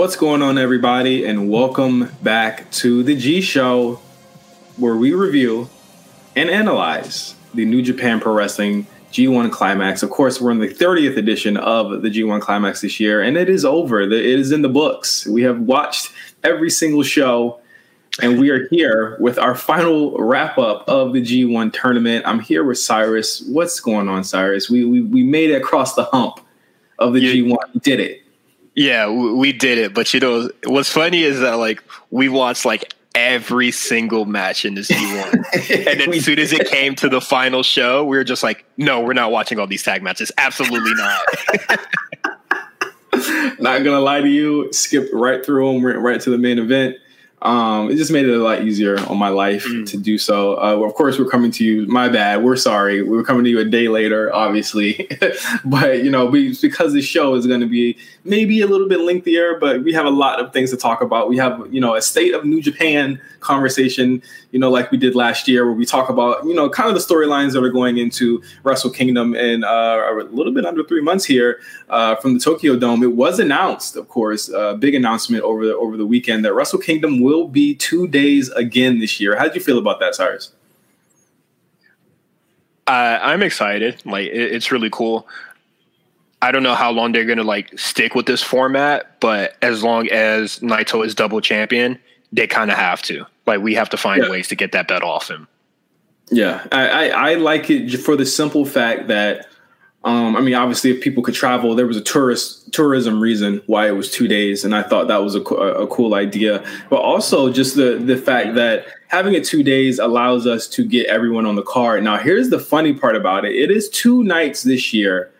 What's going on, everybody, and welcome back to the G Show, where we review and analyze the New Japan Pro Wrestling G1 Climax. Of course, we're in the 30th edition of the G1 Climax this year, and it is over. It is in the books. We have watched every single show, and we are here with our final wrap up of the G1 tournament. I'm here with Cyrus. What's going on, Cyrus? We we, we made it across the hump of the G1. We did it. Yeah, we did it. But you know, what's funny is that like we watched like every single match in this G1. and then as soon as it came to the final show, we were just like, no, we're not watching all these tag matches. Absolutely not. not gonna lie to you, skipped right through them, right to the main event. Um, it just made it a lot easier on my life mm. to do so. Uh, well, of course, we're coming to you. My bad. We're sorry. We are coming to you a day later, obviously, but you know, we, because the show is going to be maybe a little bit lengthier, but we have a lot of things to talk about. We have, you know, a state of New Japan conversation, you know, like we did last year, where we talk about, you know, kind of the storylines that are going into Wrestle Kingdom in uh, a little bit under three months here uh, from the Tokyo Dome. It was announced, of course, a big announcement over the over the weekend that Wrestle Kingdom will be two days again this year. How do you feel about that, Cyrus? Uh, I'm excited. Like it, it's really cool. I don't know how long they're gonna like stick with this format, but as long as Naito is double champion, they kind of have to. Like we have to find yeah. ways to get that bet off him. Yeah, I, I, I like it for the simple fact that um, I mean, obviously, if people could travel, there was a tourist tourism reason why it was two days, and I thought that was a, a cool idea. But also, just the the fact that having it two days allows us to get everyone on the card. Now, here's the funny part about it: it is two nights this year,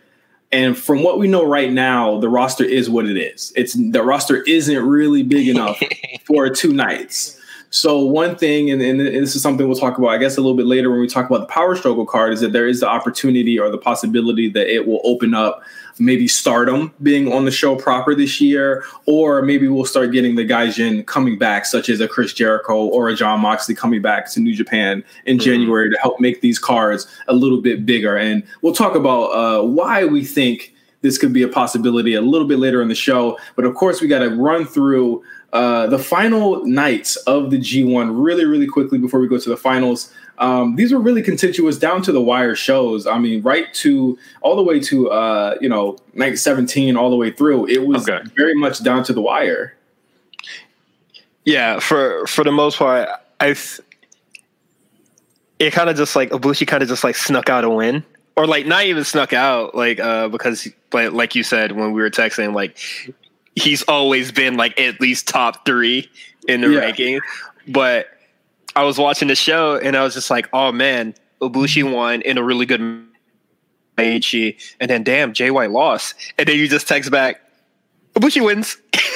and from what we know right now, the roster is what it is. It's the roster isn't really big enough for two nights. So one thing, and, and, this is something we'll talk about, I guess, a little bit later when we talk about the Power Struggle card, is that there is the opportunity or the possibility that it will open up maybe Stardom being on the show proper this year, or maybe we'll start getting the Gaijin coming back, such as a Chris Jericho or a Jon Moxley coming back to New Japan in mm-hmm. January to help make these cards a little bit bigger. And we'll talk about uh, why we think this could be a possibility a little bit later in the show. But of course, we got to run through uh, the final nights of the G1 really, really quickly before we go to the finals. Um, these were really contentious down to the wire shows. I mean, right to all the way to uh, you know night 17 all the way through. It was okay. very much down to the wire. Yeah, for for the most part, I it kind of just like Ibushi kind of just like snuck out a win or like not even snuck out like uh because like like you said when we were texting like he's always been like at least top three in the yeah. ranking. But I was watching the show and I was just like, oh man, Ibushi won in a really good match, and then damn, Jay White lost, and then you just text back, Ibushi wins.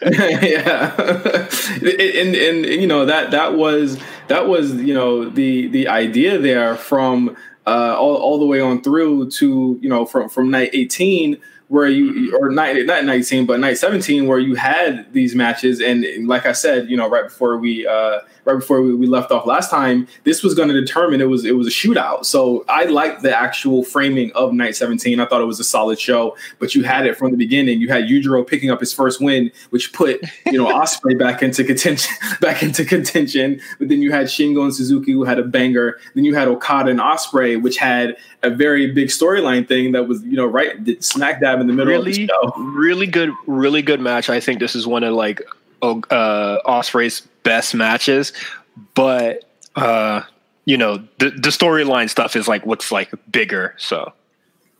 yeah, and, and and you know that that was that was you know the the idea there from uh, all all the way on through to you know from from night eighteen where you or night not 19 but night 17 where you had these matches. And like i said you know right before we uh right before we, we left off last time this was going to determine it was it was a shootout. So i liked the actual framing of night 17 i thought it was a solid show but you had it from the beginning. You had Yujiro picking up his first win which put you know Ospreay back into contention back into contention. But then you had shingo and suzuki who had a banger. Then you had okada and Ospreay, which had a very big storyline thing that was you know right smack dab in the middle really, of the show. Really good, really good match. I think this is one of like uh, Ospreay's best matches, but uh, you know the the storyline stuff is like what's like bigger. So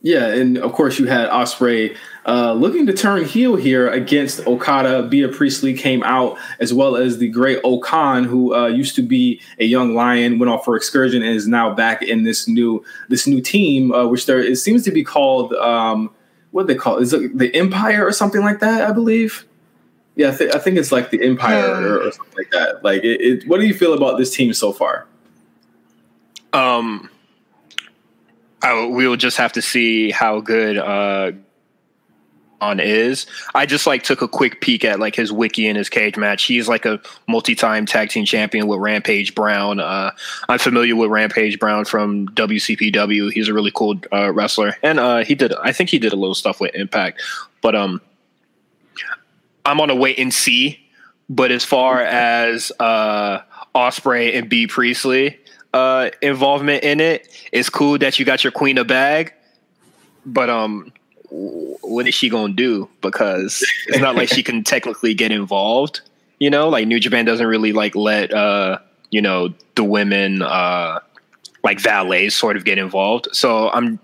yeah, and of course you had Ospreay uh, looking to turn heel here against Okada. Bea Priestley came out as well as the great O-Khan, who uh, used to be a young lion, went off for excursion, and is now back in this new this new team, uh, which there it seems to be called um, what they call it? is it the Empire or something like that? I believe. Yeah, I, th- I think it's like the Empire or, or something like that. Like, it, it, what do you feel about this team so far? Um I, we will just have to see how good uh, on is. I just like took a quick peek at like his wiki and his cage match. He's like a multi-time tag team champion with Rampage Brown. Uh, I'm familiar with Rampage Brown from WCPW. He's a really cool uh, wrestler, and uh, he did. I think he did a little stuff with Impact, but um, I'm on a wait and see. But as far as uh, Ospreay and Bea Priestley uh, involvement in it, it's cool that you got your queen a bag. But um, what is she gonna do? Because it's not like she can technically get involved. You know, like New Japan doesn't really like let uh, you know the women uh, like valets sort of get involved. So I'm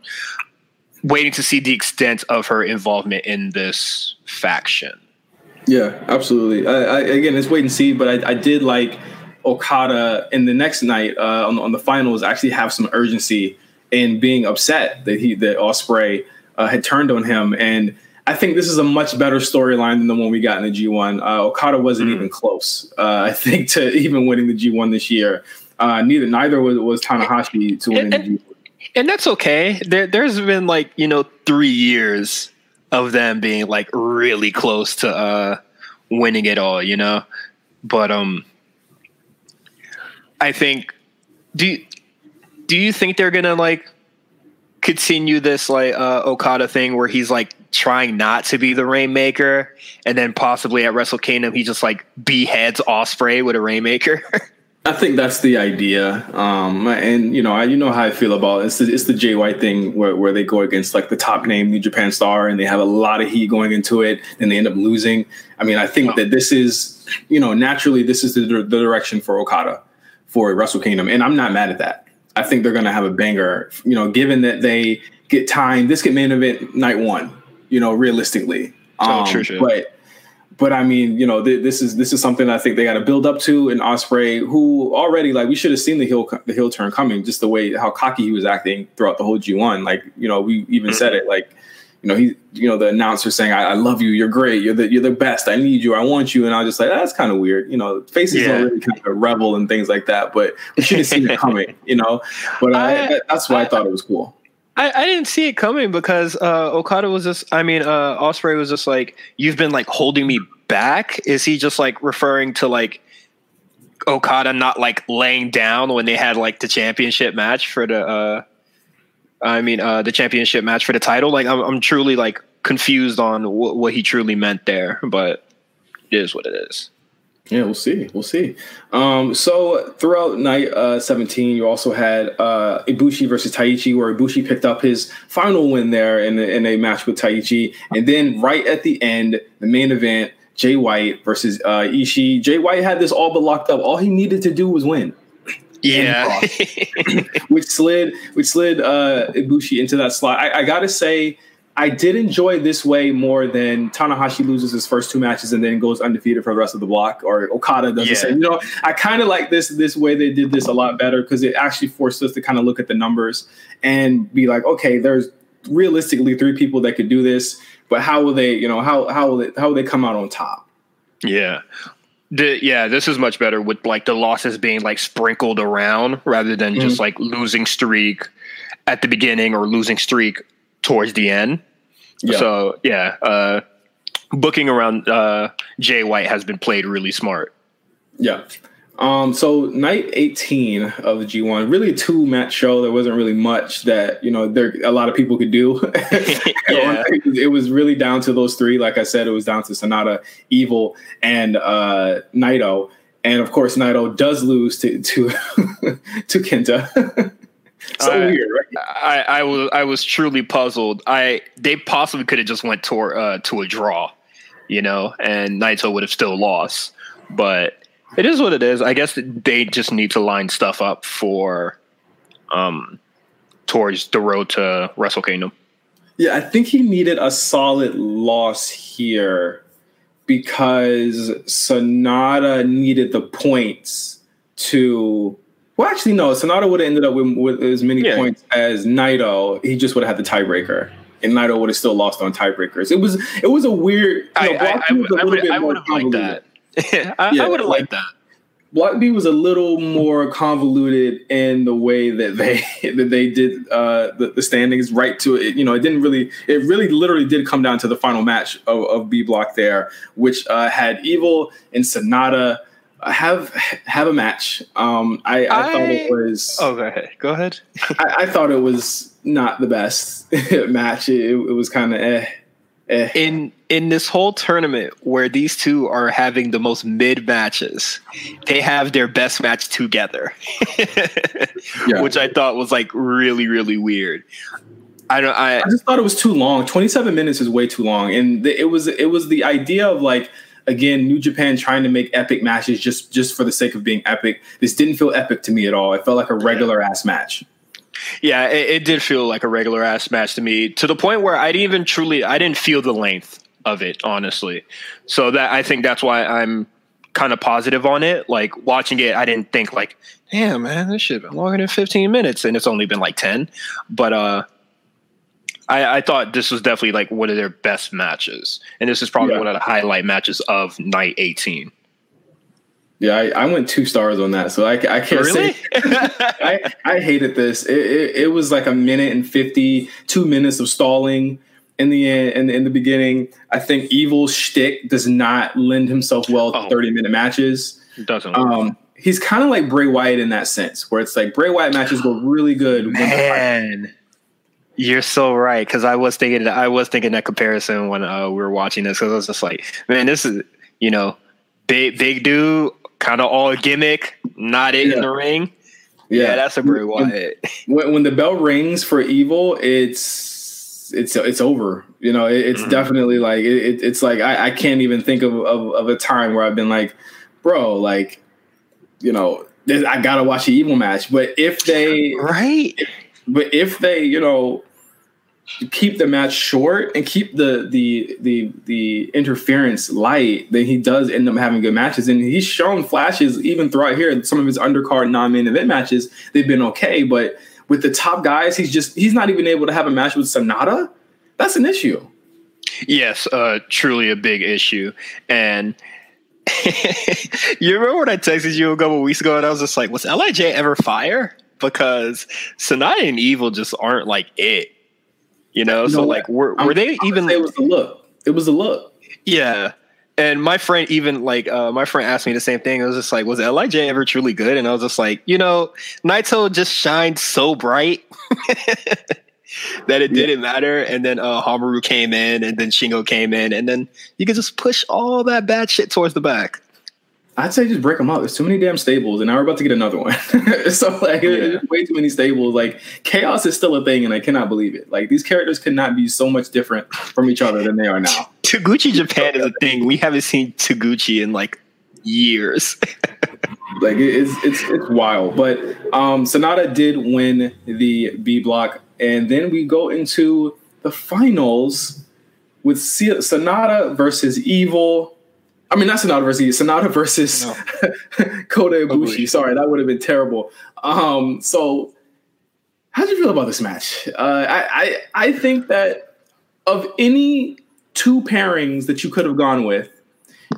waiting to see the extent of her involvement in this faction. Yeah, absolutely. I, I, again, it's wait and see, but I, I did like Okada in the next night uh, on, on the finals actually have some urgency in being upset that he that Ospreay uh, had turned on him, and I think this is a much better storyline than the one we got in the G1. Uh, Okada wasn't mm even close, uh, I think, to even winning the G1 this year. Uh, neither neither was, was Tanahashi to win and, the G1. And that's okay. There, there's been like you know three years of them being like really close to uh, winning it all, you know. But um, I think do do you think they're gonna like continue this like uh, Okada thing where he's like trying not to be the rainmaker, and then possibly at Wrestle Kingdom he just like beheads Ospreay with a rainmaker. I think that's the idea, um, and you know, I, you know how I feel about it. it's the, it's the Jay White thing where, where they go against like the top name New Japan star, and they have a lot of heat going into it, and they end up losing. I mean, I think oh. that this is, you know, naturally this is the, the direction for Okada for Wrestle Kingdom, and I'm not mad at that. I think they're going to have a banger, you know, given that they get time. This get main event night one, you know, realistically. Oh, um, oh, sure, sure. But but I mean, you know, th- this is this is something I think they got to build up to. And Ospreay, who already like we should have seen the heel the heel turn coming, just the way how cocky he was acting throughout the whole G one. Like you know, we even mm-hmm. said it like. You know, he, you know, the announcer saying, I, I, love you. You're great. You're the, you're the best. I need you. I want you. And I was just like, that's kind of weird. You know, faces yeah. don't really kind of revel and things like that, but we should have seen it coming, you know, but I, that's why I, I thought it was cool. I, I didn't see it coming because uh, Okada was just. I mean, uh, Ospreay was just like, "You've been like holding me back." Is he just like referring to like Okada not like laying down when they had like the championship match for the? Uh, I mean, uh, the championship match for the title. Like, I'm, I'm truly like confused on wh- what he truly meant there, but it is what it is. Yeah, we'll see. We'll see. Um, so throughout night uh, 17, you also had uh, Ibushi versus Taichi, where Ibushi picked up his final win there in, in a match with Taichi. And then right at the end, the main event, Jay White versus uh, Ishii. Jay White had this all but locked up. All he needed to do was win. Yeah, which slid which slid uh, Ibushi into that slot. I, I gotta say I did enjoy this way more than Tanahashi loses his first two matches and then goes undefeated for the rest of the block, or Okada does yeah. the same. You know, I kind of like this this way they did this a lot better because it actually forced us to kind of look at the numbers and be like, okay, there's realistically three people that could do this, but how will they, you know, how how will they how will they come out on top? Yeah. The, yeah, this is much better with like the losses being like sprinkled around rather than mm-hmm. just like losing streak at the beginning or losing streak towards the end. Yeah. So yeah, uh, booking around uh, Jay White has been played really smart. Yeah. Um, so night 18 of the G1, really a two match show. There wasn't really much that, you know, there a lot of people could do. yeah. it was really down to those three. Like I said, it was down to Sanada, Evil, and uh Naito. And of course, Naito does lose to to to Kenta. So I, weird, right? I, I was I was truly puzzled. I they possibly could have just went to uh, to a draw, you know, and Naito would have still lost. But it is what it is. I guess they just need to line stuff up for um towards the road to Wrestle Kingdom. Yeah, I think he needed a solid loss here because Sanada needed the points to well, actually, no. Sanada would have ended up with, with as many yeah. points as Naito. He just would have had the tiebreaker, and Naito would have still lost on tiebreakers. It was it was a weird. You know, I, I, I, would have liked that. I, yeah, I would have liked that. Block B was a little more convoluted in the way that they that they did uh, the, the, standings right to it. You know, it didn't really. It really, literally did come down to the final match of, of B Block there, which uh, had Evil and Sanada have have a match. Um, I, I, I, thought it was. Oh, go ahead. Go ahead. I, I, thought it was not the best match. It, it was kind of eh, eh. In in this whole tournament where these two are having the most mid matches, they have their best match together, yeah. which I thought was like really really weird. I don't. I, I just thought it was too long. Twenty seven minutes is way too long, and it was it was the idea of like again New Japan trying to make epic matches just just for the sake of being epic. This didn't feel epic to me at all. It felt like a regular ass match. Yeah, it, it did feel like a regular ass match to me to the point where I didn't even truly I didn't feel the length of it honestly. So that I think that's why I'm kind of positive on it. Like watching it, I didn't think like, damn man, this should have been longer than 15 minutes, and it's only been like 10. But uh, I, I thought this was definitely like one of their best matches, and this is probably yeah. one of the highlight matches of night 18. Yeah, I, I, went two stars on that, so I, I can't really? say I, I hated this. It, it, it, was like a minute and fifty, two minutes of stalling in the end. In, in the beginning, I think Evil shtick does not lend himself well to oh, thirty minute matches. Doesn't. Um, he's kind of like Bray Wyatt in that sense, where it's like Bray Wyatt matches go really good. Man, you're so right because I was thinking I was thinking that comparison when uh, we were watching this because I was just like, man, this is you know big big dude kind of all gimmick, not it yeah. in the ring. Yeah. yeah, that's a Bray Wyatt. When, when the bell rings for Evil, it's it's it's over. You know, it, it's mm-hmm. definitely like it, it's like I, I can't even think of, of, of a time where I've been like, bro, like, you know, I gotta watch the Evil match. But if they right, but if they, you know, keep the match short and keep the the the the interference light, then he does end up having good matches. And he's shown flashes even throughout here. Some of his undercard non-main event matches, they've been okay. But with the top guys, he's just he's not even able to have a match with Sanada. That's an issue. Yes, uh, truly a big issue. And you remember when I texted you a couple weeks ago and I was just like, was LIJ ever fire? Because Sanada and Evil just aren't like it. You know, you so like were were I'm, they even it was the look. It was the look. Yeah. And my friend even like uh, my friend asked me the same thing. I was just like, was LIJ ever truly good? And I was just like, you know, Naito just shined so bright that it didn't matter. And then uh Mamoru came in and then Shingo came in and then you could just push all that bad shit towards the back. I'd say just break them up. There's too many damn stables, and now we're about to get another one. so like, yeah. way too many stables. Like chaos is still a thing, and I cannot believe it. Like these characters could not be so much different from each other than they are now. Taguchi Japan is a thing. We haven't seen Taguchi in like years. like it's it's it's wild. But um Sanada did win the B block, and then we go into the finals with Sanada versus Evil I mean, not Sanada versus Sanada versus no. Kota Ibushi. Sorry, that would have been terrible. Um, so, how do you feel about this match? Uh, I, I I think that of any two pairings that you could have gone with,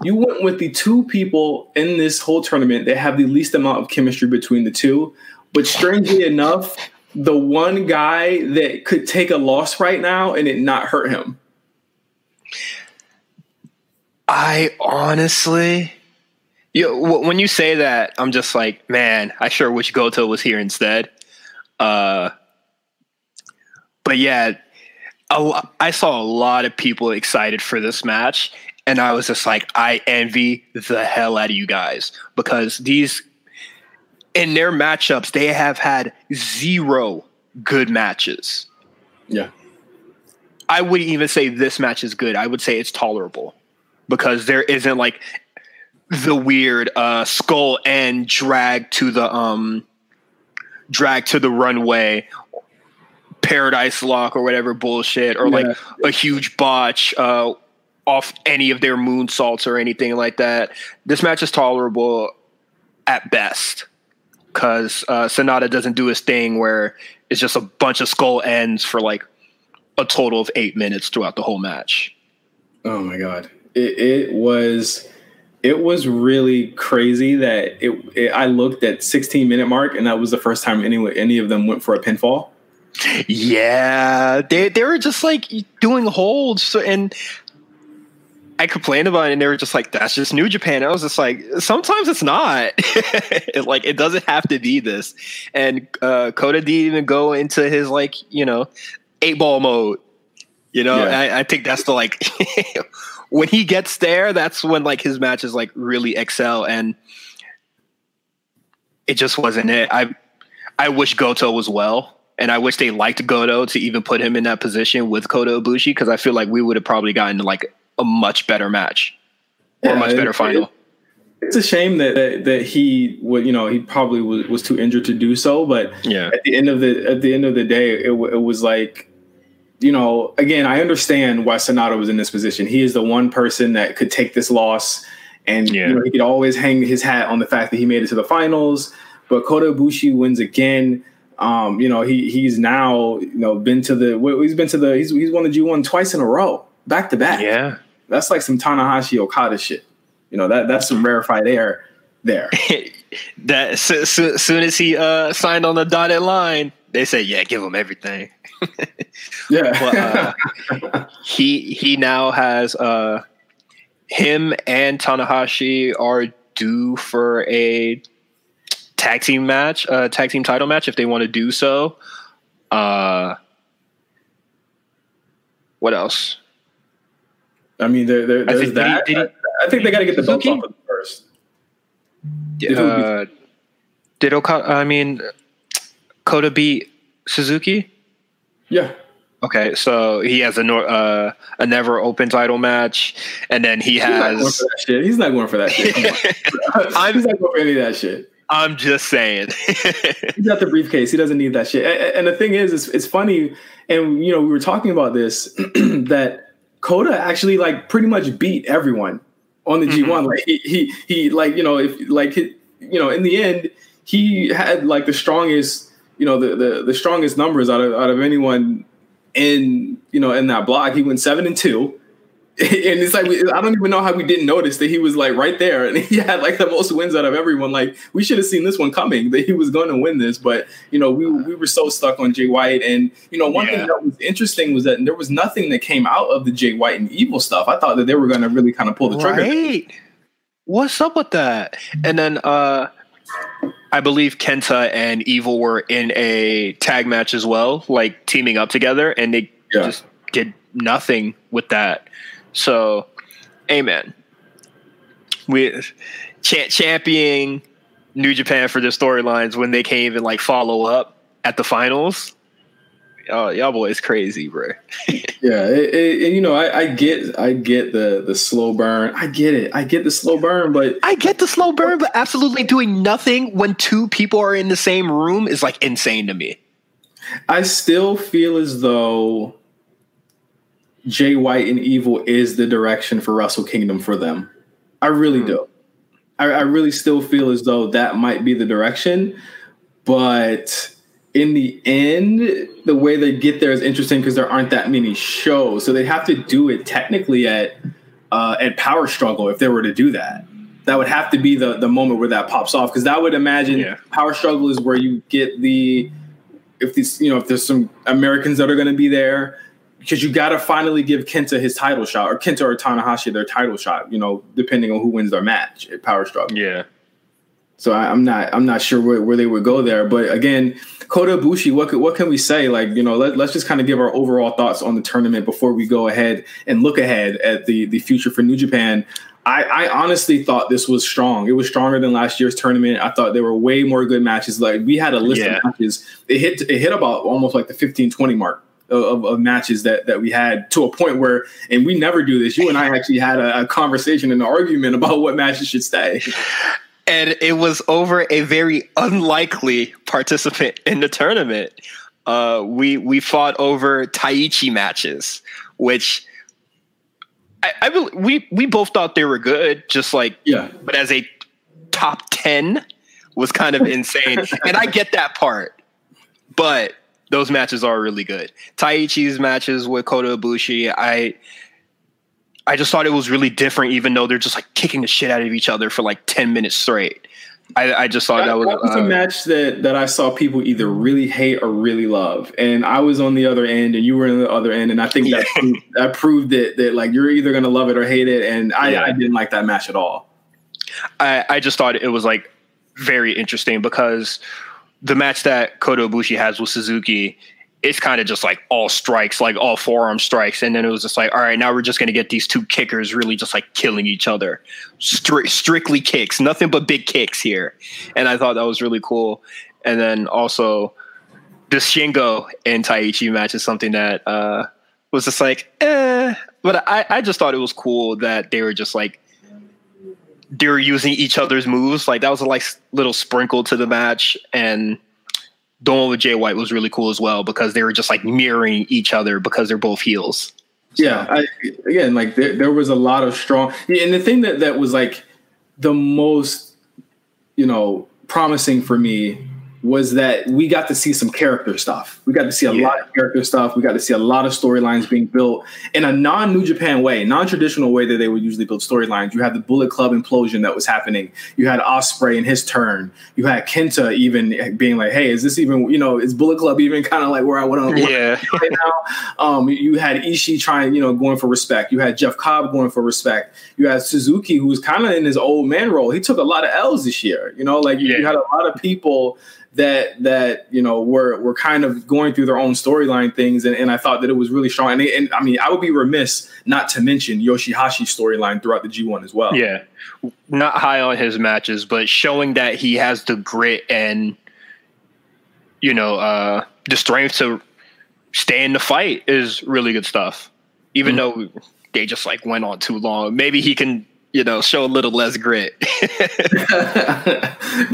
you went with the two people in this whole tournament that have the least amount of chemistry between the two. But strangely enough, the one guy that could take a loss right now and it not hurt him. I honestly, you know, when you say that, I'm just like, man, I sure wish Goto was here instead. Uh, but yeah, a, I saw a lot of people excited for this match, and I was just like, I envy the hell out of you guys because these in their matchups they have had zero good matches. Yeah. I wouldn't even say this match is good. I would say it's tolerable because there isn't like the weird uh, skull and drag to the um drag to the runway paradise lock or whatever bullshit or yeah. like a huge botch uh off any of their moonsaults or anything like that this match is tolerable at best because uh, Sanada doesn't do his thing where it's just a bunch of skull ends for like a total of eight minutes throughout the whole match. Oh my god! It, it was it was really crazy that it, it, I looked at 16 minute mark and that was the first time any any of them went for a pinfall. Yeah, they they were just like doing holds so, and I complained about it and they were just like that's just New Japan. I was just like sometimes it's not. it, like it doesn't have to be this. And uh Kota didn't even go into his like, you know, eight ball mode You know, Yeah. I, I think that's the like when he gets there, that's when like his matches like really excel, and it just wasn't it. I I wish Goto was well, and I wish they liked Goto to even put him in that position with Kota Ibushi because I feel like we would have probably gotten like a much better match or a much better it- final. It's a shame that that, that he would, you know, he probably was, was too injured to do so. But Yeah, at the end of the at the end of the day, it, it was like, you know, again, I understand why Sanada was in this position. He is the one person that could take this loss, and Yeah. you know, he could always hang his hat on the fact that he made it to the finals. But Kota Ibushi wins again. Um, you know, he he's now you know been to the he's been to the he's he's won the G one twice in a row, back to back. yeah. that's like some Tanahashi Okada shit. You know that that's some rarefied air there. that so, so, soon as he uh, signed on the dotted line, they said, "Yeah, give him everything." Yeah, But, uh, he he now has uh, him and Tanahashi are due for a tag team match, a tag team title match if they want to do so. Uh, what else? I mean, there, there, I there's think- did he- that. did he- I think they got to get the belts off of them first. If it would be- Uh, did Oka- I mean Kota beat Suzuki? Yeah, Okay, so he has a uh, a never open title match, and then he he's not going has. for that shit. He's not going for that shit. I'm- he's not going for any of that shit. I'm just saying. He's got the briefcase. He doesn't need that shit. And the thing is, it's, it's funny. And you know, we were talking about this that Kota actually like pretty much beat everyone on the G one. Like he, he he like you know if like you know in the end he had like the strongest you know the the, the strongest numbers out of out of anyone in you know in that block. He went seven and two. And it's like we, I don't even know how we didn't notice that he was like right there, and he had like the most wins out of everyone. Like we should have seen this one coming that he was going to win this, but you know we we were so stuck on Jay White. And you know one Yeah. thing that was interesting was that there was nothing that came out of the Jay White and Evil stuff. I thought that they were going to really kind of pull the trigger. right? What's up with that? And then uh, I believe Kenta and Evil were in a tag match as well, like teaming up together, and they Yeah. just did nothing with that. So, amen. We cha- championing New Japan for their storylines when they can't even like follow up at the finals. Oh, y'all boys crazy, bro. Yeah, it, it, and, you know I, I get I get the the slow burn. I get it. I get the slow burn, but I get the slow burn, but absolutely doing nothing when two people are in the same room is like insane to me. I still feel as though Jay White and Evil is the direction for Wrestle Kingdom for them. I really hmm. do. I, I really still feel as though that might be the direction. But in the end, the way they get there is interesting because there aren't that many shows. So they have to do it technically at uh, at Power Struggle if they were to do that. That would have to be the, the moment where that pops off because that would imagine Yeah. Power Struggle is where you get the if these you know if there's some Americans that are going to be there because you got to finally give Kenta his title shot or Kenta or Tanahashi their title shot. You know, depending on who wins their match at Power Struggle. Yeah. So I, I'm not I'm not sure where, where they would go there. But again, Kota Ibushi, what could, what can we say? Like you know, let, let's just kind of give our overall thoughts on the tournament before we go ahead and look ahead at the the future for New Japan. I, I honestly thought this was strong. It was stronger than last year's tournament. I thought there were way more good matches. Like we had a list Yeah. of matches. It hit it hit about almost like the 15, 20 mark of, of, of matches that that we had to a point where, and we never do this. You and I actually had a, a conversation and an argument about what matches should stay. And it was over a very unlikely participant in the tournament. Uh, we we fought over Taichi matches, which I, I bel- we we both thought they were good, just like Yeah. but as a top 10 was kind of insane. and I get that part, but those matches are really good. Taichi's matches with Kota Ibushi, I I just thought it was really different, even though they're just like kicking the shit out of each other for like 10 minutes straight. I, I just thought That, that, was, that was a uh, match that that I saw people either really hate or really love, and I was on the other end, and you were on the other end, and I think that Yeah. proved, that proved that that like you're either gonna love it or hate it, and I, Yeah. I didn't like that match at all. I, I just thought it was like very interesting because the match that Kota Ibushi has with Suzuki it's kind of just like all strikes, like all forearm strikes, and then it was just like, all right, now we're just gonna get these two kickers really just like killing each other, Stri- strictly kicks, nothing but big kicks here, and I thought that was really cool. And then also the Shingo and Taichi match is something that uh, was just like, eh. But I, I just thought it was cool that they were just like they were using each other's moves. Like that was a like little sprinkle to the match, and the one with Jay White was really cool as well because they were just like mirroring each other because they're both heels. So. Yeah, I, again, like there, there was a lot of strong, and the thing that that was like the most, you know, promising for me was that we got to see some character stuff. We got to see a yeah. lot of character stuff. We got to see a lot of storylines being built in a non New Japan way, non traditional way that they would usually build storylines. You had the Bullet Club implosion that was happening. You had Ospreay in his turn. You had Kenta even being like, "Hey, is this even you know is Bullet Club even kind of like where I want to yeah right now?" Um, you had Ishii trying you know going for respect. You had Jeff Cobb going for respect. You had Suzuki who was kind of in his old man role. He took a lot of L's this year. You know, like yeah. you had a lot of people that that you know were were kind of going through their own storyline things, and, and I thought that it was really strong. And, and I mean, I would be remiss not to mention Yoshihashi's storyline throughout the G1 as well. Yeah, not high on his matches, but showing that he has the grit and you know uh, the strength to stay in the fight is really good stuff. Even mm-hmm. though they just like went on too long, maybe he can you know, show a little less grit. but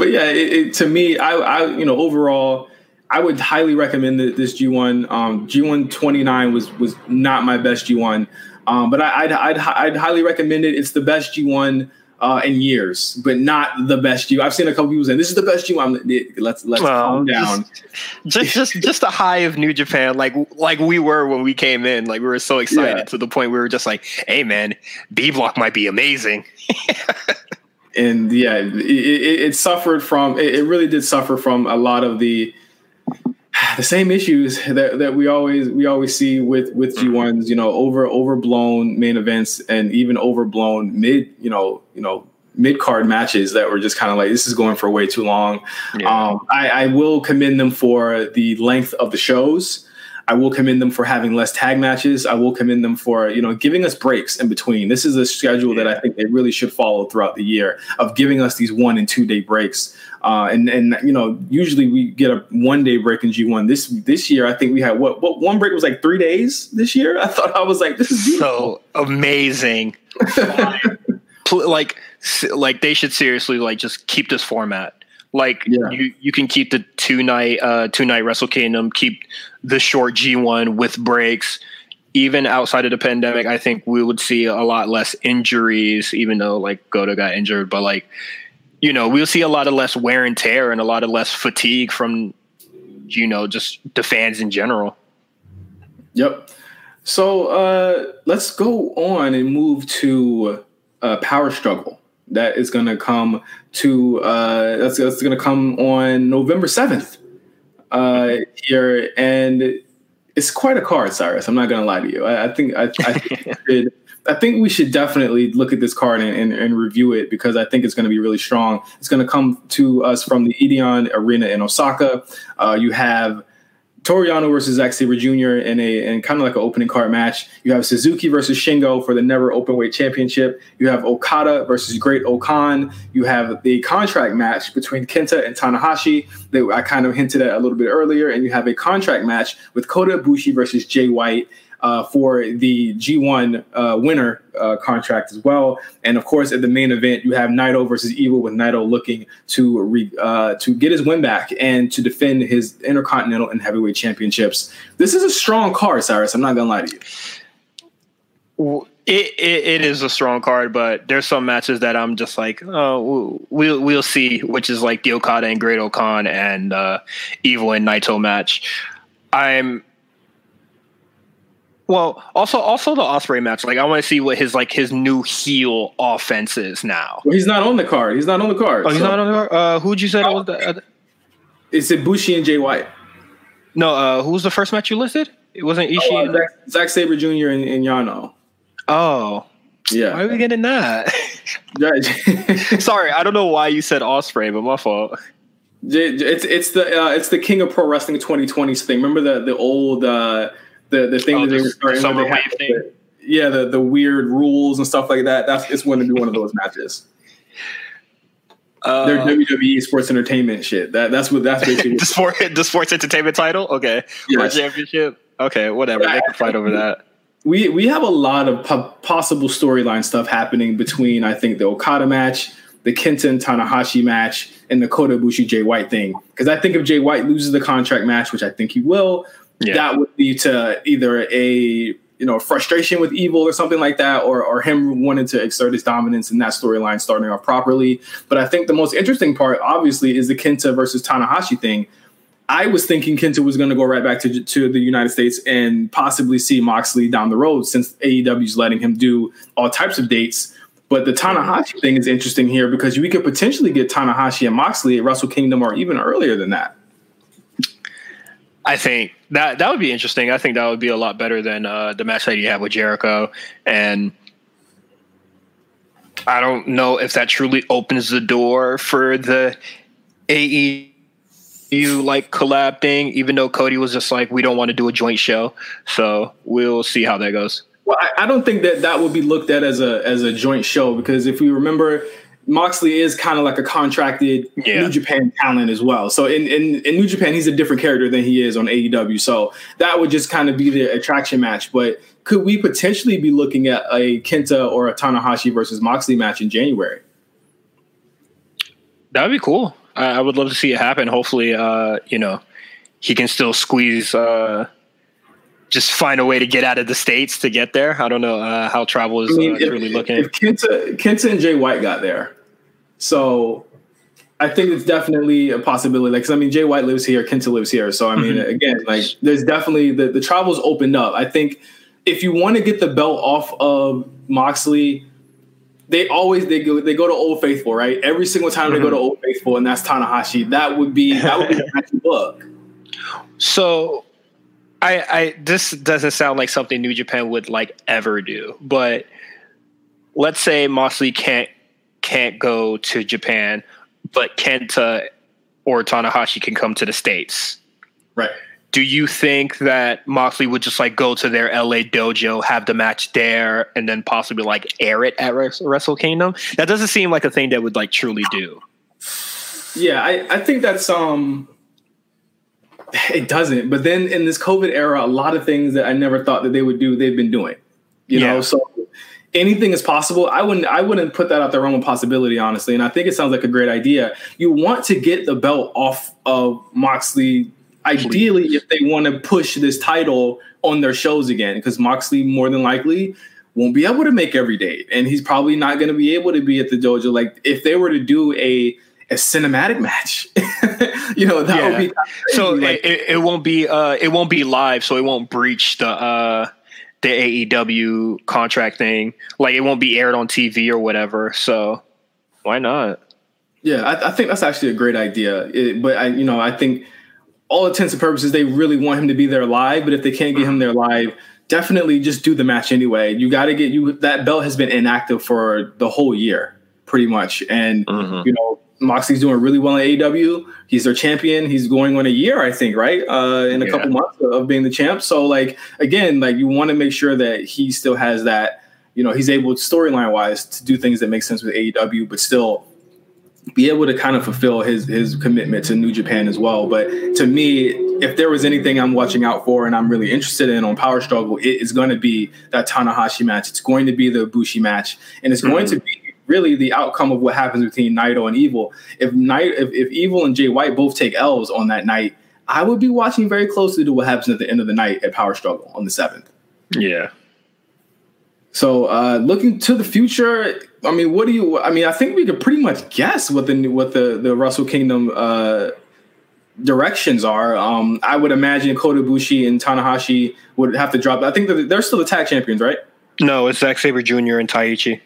yeah, it, it, to me, I, I, you know, overall, I would highly recommend this G1. Um, G1 29 was was not my best G1, um, but I, I'd, I'd, I'd highly recommend it. It's the best G1 uh, in years, but not the best you. I've seen a couple people saying this is the best G. I'm let's let's well, calm down. Just just just a high of New Japan, like like we were when we came in. Like we were so excited yeah. to the point we were just like, "Hey man, B Block might be amazing." and yeah, it, it, it suffered from. It, it really did suffer from a lot of the the same issues that, that we always we always see with with G ones, you know, over overblown main events and even overblown mid, you know, you know, mid card matches that were just kind of like this is going for way too long. Yeah. Um, I, I will commend them for the length of the shows. I will commend them for having less tag matches. I will commend them for you know giving us breaks in between. This is a schedule yeah. that I think they really should follow throughout the year of giving us these one and two day breaks. Uh, and and you know usually we get a one day break in G one. This this year I think we had what what one break was like three days this year. I thought I was like this is beautiful. so amazing. like like they should seriously like just keep this format like yeah. you, you can keep the two night uh two night Wrestle Kingdom, keep the short G one with breaks. Even outside of the pandemic, I think we would see a lot less injuries, even though like Goto got injured, but like you know, we'll see a lot of less wear and tear and a lot of less fatigue from you know, just the fans in general. Yep. So uh let's go on and move to uh power struggle that is going to come to uh, that's, that's going to come on November seventh uh, here, and it's quite a card, Cyrus. I'm not going to lie to you. I, I think I, I think, should, I think we should definitely look at this card and, and, and review it because I think it's going to be really strong. It's going to come to us from the Edion Arena in Osaka. Uh, you have Toru Yano versus Zack Sabre Jr. in a in kind of like an opening card match. You have Suzuki versus Shingo for the Never Openweight Championship. You have Okada versus Great-O-Khan. You have the contract match between Kenta and Tanahashi that I kind of hinted at a little bit earlier, and you have a contract match with Kota Ibushi versus Jay White uh, for the G1 uh, winner uh, contract as well. And of course, at the main event, you have Naito versus Evil, with Naito looking to re, uh, to get his win back and to defend his Intercontinental and Heavyweight Championships. This is a strong card, Cyrus. I'm not gonna lie to you. It, it, it is a strong card, but there's some matches that I'm just like, oh, we'll we'll see, which is like the Okada and Great-O-Khan and uh, Evil and Naito match. I'm well, also also the Ospreay match. Like I want to see what his like his new heel offense is now. Well, he's not on the card. He's not on the card. Oh, he's so. not on the card. Uh, who'd you say oh, was the? Uh, it's Ibushi and Jay White. No, uh, who was the first match you listed? It wasn't Ishii. Oh, uh, Zack, Zack Sabre Jr. and, and Yano. Oh, yeah. Why are we getting that? Sorry, I don't know why you said Ospreay, but my fault. It's it's the uh, it's the King of Pro Wrestling 2020s thing. Remember the the old uh, the the thing oh, that they were starting summer wave thing. The, yeah, the the weird rules and stuff like that. That's it's going to be one of those matches. Uh, They're WWE sports entertainment shit. That that's what that's basically the sport the sports entertainment title. Okay, yes. championship. Okay, whatever. Yeah, they can fight over that. We we have a lot of po- possible storyline stuff happening between I think the Okada match, the Kenta Tanahashi match, and the Kota Ibushi Jay White thing. Because I think if Jay White loses the contract match, which I think he will, yeah. that would lead to either a you know frustration with evil or something like that or or him wanting to exert his dominance in that storyline starting off properly but i think the most interesting part obviously is the kenta versus tanahashi thing i was thinking kenta was going to go right back to, to the united states and possibly see moxley down the road since aew is letting him do all types of dates but the Tanahashi thing is interesting here because we could potentially get Tanahashi and Moxley at Wrestle Kingdom or even earlier than that. I think that that would be interesting. I think that would be a lot better than uh, the match that you have with Jericho, and I don't know if that truly opens the door for the AEW like collab thing. Even though Cody was just like, we don't want to do a joint show, so we'll see how that goes. Well, I, I don't think that that would be looked at as a as a joint show because if we remember Moxley is kind of like a contracted yeah. New Japan talent as well. So in, in, in New Japan, he's a different character than he is on AEW. So that would just kind of be the attraction match. But could we potentially be looking at a Kenta or a Tanahashi versus Moxley match in January? That would be cool. I, I would love to see it happen. Hopefully, uh, you know, he can still squeeze. Uh, just find a way to get out of the states to get there. I don't know uh, how travel is I mean, uh, if, really looking. If Kenta, Kenta and Jay White got there, so I think it's definitely a possibility. Like, cause I mean, Jay White lives here, Kenta lives here. So I mean, mm-hmm. again, like, there's definitely the the travel's opened up. I think if you want to get the belt off of Moxley, they always they go they go to Old Faithful, right? Every single time mm-hmm. they go to mm-hmm. Old Faithful, and that's Tanahashi. That would be that would be the book. So, I I this doesn't sound like something New Japan would like ever do, but let's say Moxley can't can't go to Japan, but Kenta or Tanahashi can come to the States. Right. Do you think that Moxley would just like go to their LA dojo, have the match there, and then possibly like air it at Wrestle Kingdom? That doesn't seem like a thing that would like truly do. Yeah, I, I think that's um it doesn't. But then in this COVID era, a lot of things that I never thought that they would do, they've been doing. You yeah. know, so anything is possible. I wouldn't I wouldn't put that out the realm of possibility, honestly. And I think it sounds like a great idea. You want to get the belt off of Moxley, ideally, if they want to push this title on their shows again, because Moxley more than likely won't be able to make every date. And he's probably not going to be able to be at the dojo. Like if they were to do a a cinematic match. you know, that yeah. would be so like, it, it, won't be uh it won't be live, so it won't breach the uh the AEW contract thing. Like it won't be aired on TV or whatever. So why not? Yeah, I, I think that's actually a great idea. It, but I, you know, I think all intents and purposes, they really want him to be there live. But if they can't get him there live, definitely just do the match anyway. You got to get you that belt has been inactive for the whole year, pretty much. And mm-hmm. you know, Moxley's doing really well in AEW. He's their champion. He's going on a year, I think, right? Uh, in a yeah. couple months of being the champ. So, like, again, like you want to make sure that he still has that, you know, he's able storyline wise to do things that make sense with AEW, but still be able to kind of fulfill his his commitment to New Japan as well. But to me, if there was anything I'm watching out for and I'm really interested in on Power Struggle, it is going to be that Tanahashi match. It's going to be the Bushi match, and it's mm-hmm. going to be really the outcome of what happens between Naito and Evil. If Night, if, if Evil and Jay White both take L's on that night, I would be watching very closely to what happens at the end of the night at Power Struggle on the seventh. Yeah. So uh, looking to the future, I mean, what do you? I mean, I think we could pretty much guess what the what the the Wrestle Kingdom uh, directions are. Um, I would imagine Kota Ibushi and Tanahashi would have to drop. I think that they're still the tag champions, right? No, it's Zack Sabre Jr. and Taichi.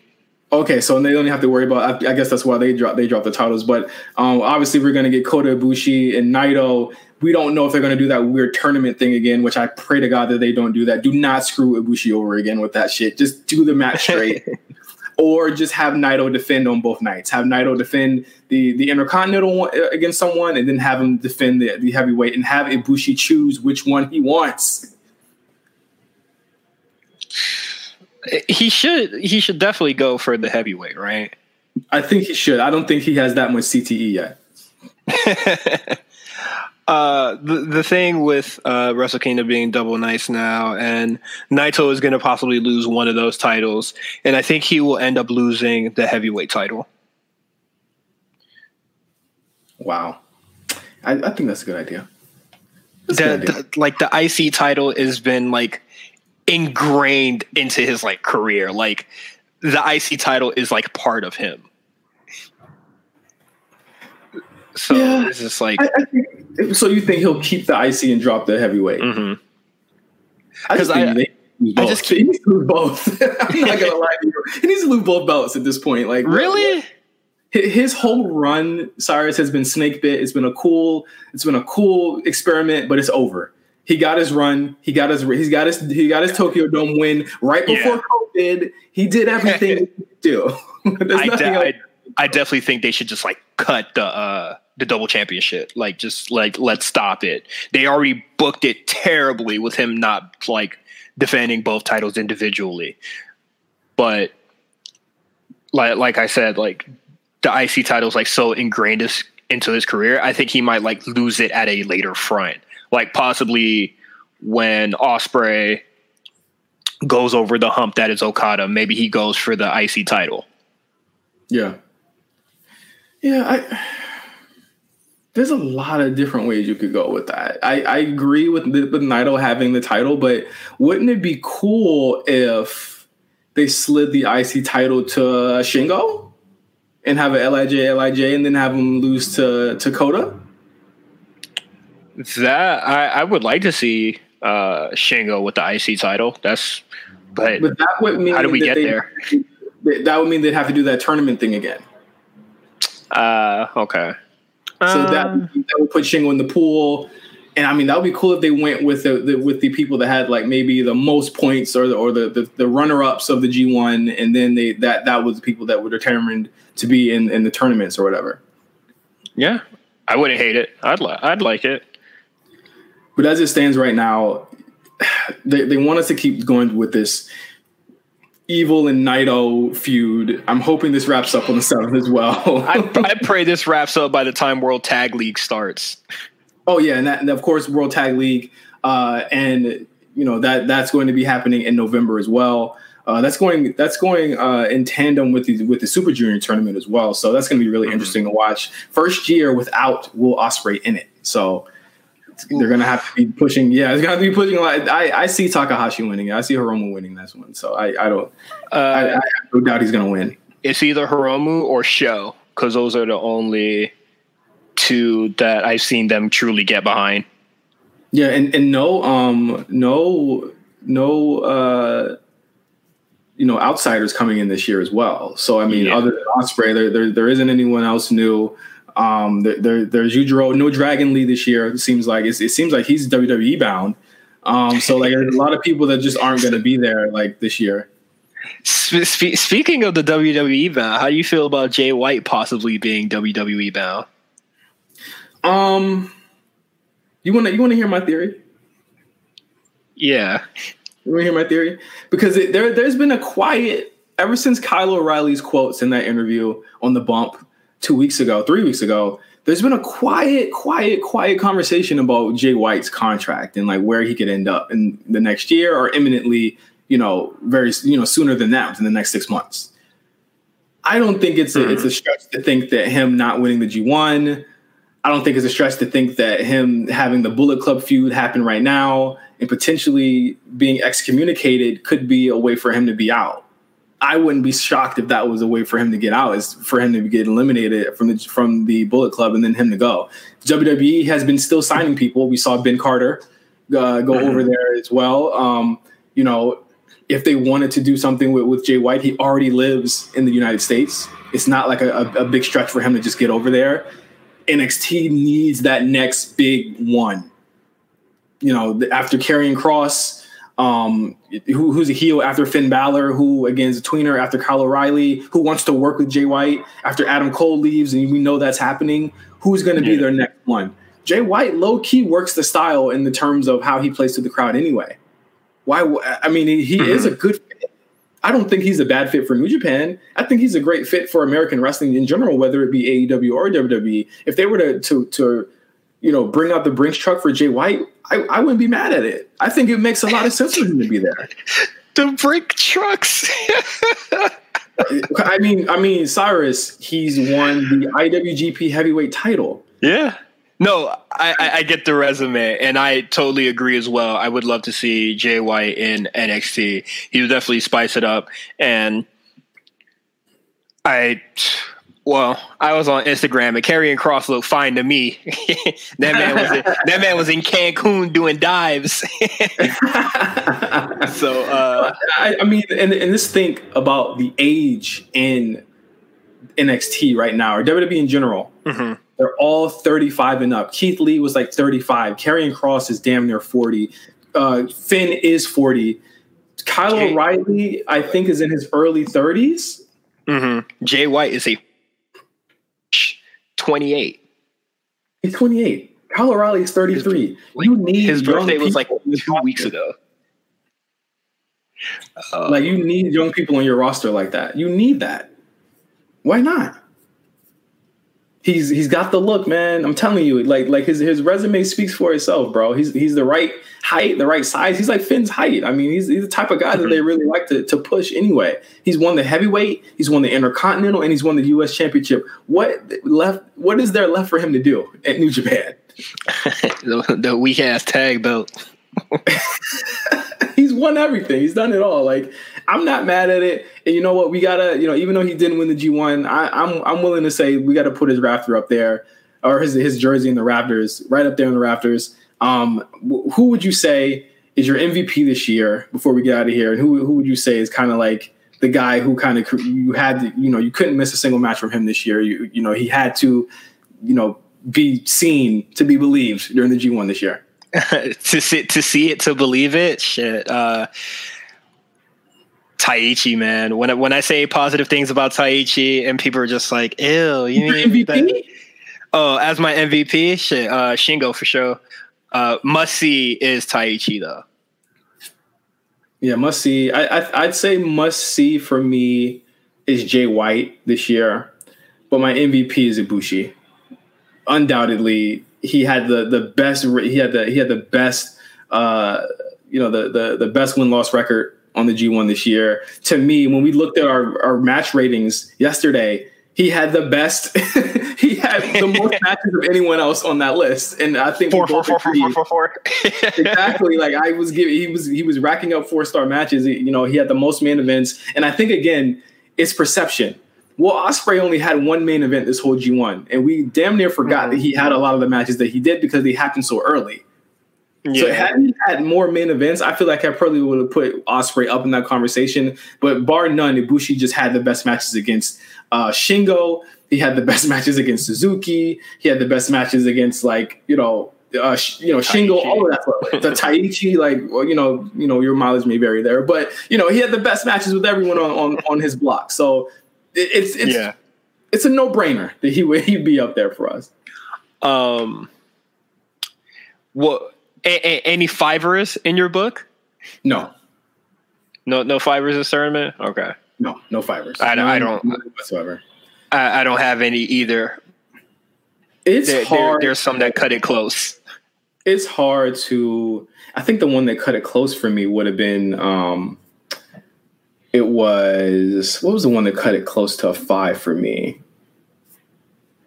Okay, so they don't have to worry about. I, guess that's why they drop they drop the titles. But um, obviously, we're going to get Kota Ibushi and Naito. We don't know if they're going to do that weird tournament thing again, which I pray to God that they don't do that. Do not screw Ibushi over again with that shit. Just do the match straight. or just have Naito defend on both nights. Have Naito defend the the Intercontinental one uh, against someone, and then have him defend the, the heavyweight, and have Ibushi choose which one he wants. He should. He should definitely go for the heavyweight, right? I think he should. I don't think he has that much CTE yet. uh, the the thing with uh, Wrestle Kingdom being double nights now, and Naito is going to possibly lose one of those titles, and I think he will end up losing the heavyweight title. Wow, I, I think that's a good idea. The, good idea. The, like the IC title has been like ingrained into his like career. Like the IC title is like part of him. So yeah, it's just like. I, I think, so you think he'll keep the IC and drop the heavyweight? Mm-hmm. Because I, I, I, just keep, he needs to lose both. I'm not gonna lie to you. He needs to lose both belts at this point. Like really. His whole run, Cyrus has been snake bit. It's been a cool, it's been a cool experiment, but it's over. He got his run. He got his. He's got his. He got his Tokyo Dome win right before yeah. COVID. He did everything he do. I, de- I, I, definitely think they should just like cut the uh the double championship. Like just like let's stop it. They already booked it terribly with him not like defending both titles individually. But like like I said, like the IC title is like so ingrained into his career. I think he might like lose it at a later front like possibly when Ospreay goes over the hump that is Okada, maybe he goes for the IC title. Yeah. Yeah, I there's a lot of different ways you could go with that. I, I agree with with Naito having the title, but wouldn't it be cool if they slid the IC title to Shingo and have a Lij Lij and then have him lose to to Kota? That I, I would like to see uh, Shingo with the IC title. That's but, but that would mean how do we get they, there? That would mean they'd have to do that tournament thing again. Uh, okay. So uh, that, that would put Shingo in the pool, and I mean that would be cool if they went with the, the, with the people that had like maybe the most points or the or the, the, the runner ups of the G one, and then they that that was the people that were determined to be in in the tournaments or whatever. Yeah, I wouldn't hate it. I'd li- I'd like it. But as it stands right now, they, they want us to keep going with this evil and Naito feud. I'm hoping this wraps up on the seventh as well. I, I, pray this wraps up by the time World Tag League starts. Oh yeah, and, that, and of course World Tag League, uh, and you know that that's going to be happening in November as well. Uh, that's going that's going uh, in tandem with the with the Super Junior tournament as well. So that's going to be really mm-hmm. interesting to watch. First year without Will Ospreay in it. So they're gonna have to be pushing. Yeah, it's gonna be pushing a lot. I, I see Takahashi winning. I see Hiromu winning this one. So I, I don't. Uh, I, I, have no doubt he's gonna win. It's either Hiromu or Show because those are the only two that I've seen them truly get behind. Yeah, and and no, um, no, no, uh, you know, outsiders coming in this year as well. So I mean, yeah. other than Ospreay, there, there there isn't anyone else new. Um, there, there, there's Yujiro, no Dragon Lee this year. It seems like it seems like he's WWE bound. Um, so like there's a lot of people that just aren't going to be there like this year. Spe- speaking of the WWE bound, how do you feel about Jay White possibly being WWE bound? Um, you want to you want to hear my theory? Yeah, you want to hear my theory because it, there there's been a quiet ever since Kyle O'Reilly's quotes in that interview on the bump two weeks ago, three weeks ago, there's been a quiet, quiet, quiet conversation about Jay White's contract and like where he could end up in the next year or imminently, you know, very, you know, sooner than that within the next six months. I don't think it's a, mm-hmm. it's a stretch to think that him not winning the G1. I don't think it's a stretch to think that him having the Bullet Club feud happen right now and potentially being excommunicated could be a way for him to be out. I wouldn't be shocked if that was a way for him to get out, is for him to get eliminated from the from the Bullet Club and then him to go. WWE has been still signing people. We saw Ben Carter uh, go mm-hmm. over there as well. Um, you know, if they wanted to do something with, with Jay White, he already lives in the United States. It's not like a, a, a big stretch for him to just get over there. NXT needs that next big one. You know, after Karrion Kross um, who, who's a heel after Finn Balor, who again is a tweener after Kyle O'Reilly, who wants to work with Jay White after Adam Cole leaves, and we know that's happening. Who's going to be their next one? Jay White low key works the style in the terms of how he plays to the crowd anyway. Why? I mean, he mm-hmm. is a good fit. I don't think he's a bad fit for New Japan. I think he's a great fit for American wrestling in general, whether it be AEW or WWE. If they were to to to you know bring out the Brinks truck for Jay White, I, I wouldn't be mad at it. I think it makes a lot of sense for him to be there. the brink trucks. I mean, I mean, Cyrus, he's won the IWGP Heavyweight title. Yeah. No, I, I, get the resume, and I totally agree as well. I would love to see Jay White in NXT. He would definitely spice it up, and I well, I was on Instagram and Karrion Kross looked fine to me. that man was in, that man was in Cancun doing dives. so uh, I, I, mean, and, and this think about the age in NXT right now or WWE in general. Mm-hmm. They're all 35 and up. Keith Lee was like 35. Karrion Kross is damn near 40. Uh, Finn is 40. Kyle O'Reilly, I think, is in his early 30s. Mm-hmm. Jay White is a 28. He's 28. Kyle O'Reilly is 33. His, like, you need his birthday was like two weeks ago. Uh, like you need young people on your roster like that. You need that. Why not? He's he's got the look, man. I'm telling you, like like his his resume speaks for itself, bro. He's he's the right height, the right size. He's like Finn's height. I mean, he's he's the type of guy that mm-hmm. they really like to to push anyway. He's won the heavyweight, he's won the intercontinental, and he's won the U.S. championship. What left? What is there left for him to do at New Japan? the, the weak ass tag belt. he's won everything. He's done it all. Like I'm not mad at it. And you know what? We gotta, you know, even though he didn't win the G1, I, I'm I'm willing to say we got to put his rafter up there, or his his jersey in the Raptors, right up there in the Raptors. Um, who would you say is your MVP this year? Before we get out of here, and who who would you say is kind of like the guy who kind of you had, to, you know, you couldn't miss a single match from him this year. You you know, he had to, you know, be seen to be believed during the G1 this year. to see to see it to believe it, shit. Uh, Taichi, man. When when I say positive things about Taichi, and people are just like, "Ew, you mean MVP?" That? Oh, as my MVP, shit, uh, Shingo for sure. Uh, must see is Taichi though. Yeah, must see. I, I I'd say must see for me is Jay White this year, but my MVP is Ibushi. Undoubtedly, he had the the best. He had the he had the best. Uh, you know the the the best win loss record on the G1 this year. To me, when we looked at our, our match ratings yesterday, he had the best. he had the most matches of anyone else on that list, and I think four, four, four, four, four, four, four. exactly. Like I was giving, he was he was racking up four star matches. You know, he had the most main events, and I think again, it's perception. Well, Ospreay only had one main event this whole G1, and we damn near forgot mm-hmm. that he had a lot of the matches that he did because they happened so early. Yeah. So had he had more main events, I feel like I probably would have put Ospreay up in that conversation. But bar none, Ibushi just had the best matches against uh, Shingo. He had the best matches against Suzuki. He had the best matches against like you know uh, you know, Shingo, all of that. The Taichi, like, you know, you know, your mileage may vary there, but you know, he had the best matches with everyone on on, on his block. So it, it's it's yeah. it's a no brainer that he would he'd be up there for us. Um, what a- a- any fivers in your book? No. No, no fivers in tournament. Okay. No, no fivers. I don't. I don't whatsoever. I, I, don't have any either. It's there, hard. There, there's some that cut it close. It's hard to. I think the one that cut it close for me would have been. um It was what was the one that cut it close to a five for me?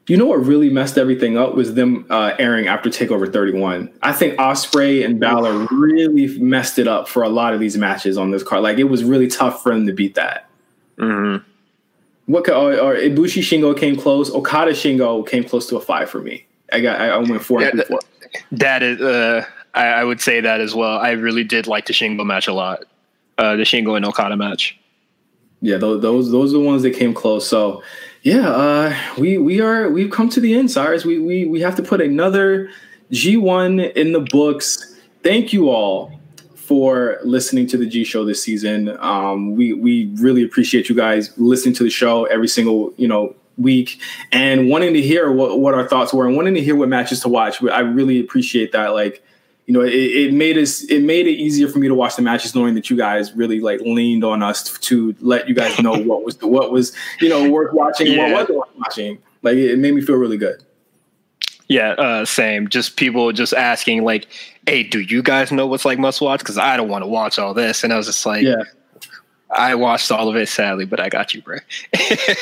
You know what really messed everything up was them uh, airing after Takeover 31. I think Ospreay and Balor really messed it up for a lot of these matches on this card. Like it was really tough for them to beat that. Mm-hmm. What or, or Ibushi Shingo came close. Okada Shingo came close to a five for me. I got I, went four yeah, and four. That is, uh, I, I, would say that as well. I really did like the Shingo match a lot. Uh, the Shingo and Okada match. Yeah, those those those are the ones that came close. So yeah, uh, we we are we've come to the end, Cyrus. We we we have to put another G1 in the books. Thank you all for listening to the G Show this season. Um, we we really appreciate you guys listening to the show every single you know week and wanting to hear what, what our thoughts were and wanting to hear what matches to watch. I really appreciate that. Like, you know, it, it, made us it made it easier for me to watch the matches, knowing that you guys really like leaned on us to let you guys know what was the, what was you know worth watching, yeah. what wasn't worth watching. Like, it, it made me feel really good. Yeah, uh, same. Just people just asking like, "Hey, do you guys know what's like must watch?" Because I don't want to watch all this, and I was just like, "Yeah." I watched all of it, sadly, but I got you, bro.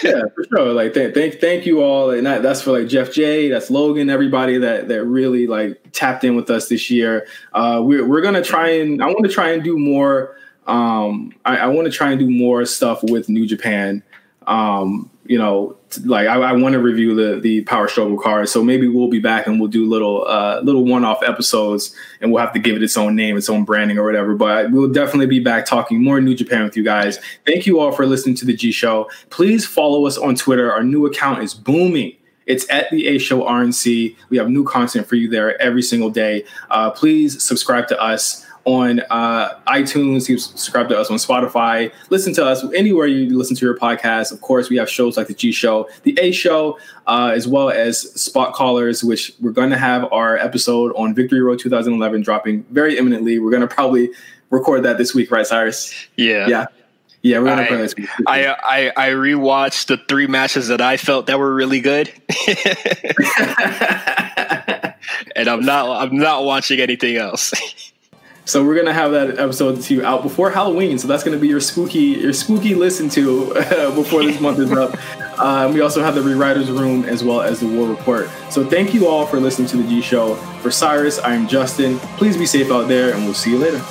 yeah, for sure. Like, th- thank, thank you all, and that, that's for like Jeff J, that's Logan, everybody that that really like tapped in with us this year. Uh, we're we're gonna try and I want to try and do more. Um, I, I want to try and do more stuff with New Japan. Um, you know, like I, I want to review the the Power Struggle card. So maybe we'll be back and we'll do little uh, little one off episodes, and we'll have to give it its own name, its own branding, or whatever. But we'll definitely be back talking more New Japan with you guys. Thank you all for listening to the G Show. Please follow us on Twitter. Our new account is booming. It's at the A Show RNC. We have new content for you there every single day. Uh, please subscribe to us on uh, iTunes. You subscribe to us on Spotify. Listen to us anywhere you listen to your podcast. Of course, we have shows like the G Show, the A Show, uh, as well as Spot Callers, which we're going to have our episode on Victory Road 2011 dropping very imminently. We're going to probably record that this week, right, Cyrus? Yeah. Yeah. Yeah, we're gonna I, this week. I, I I rewatched the three matches that I felt that were really good. and I'm not I'm not watching anything else. So we're gonna have that episode to you out before Halloween. So that's gonna be your spooky your spooky listen to before this month is up. Um, we also have the rewriters room as well as the war report. So thank you all for listening to the G Show. For Cyrus, I am Justin. Please be safe out there, and we'll see you later.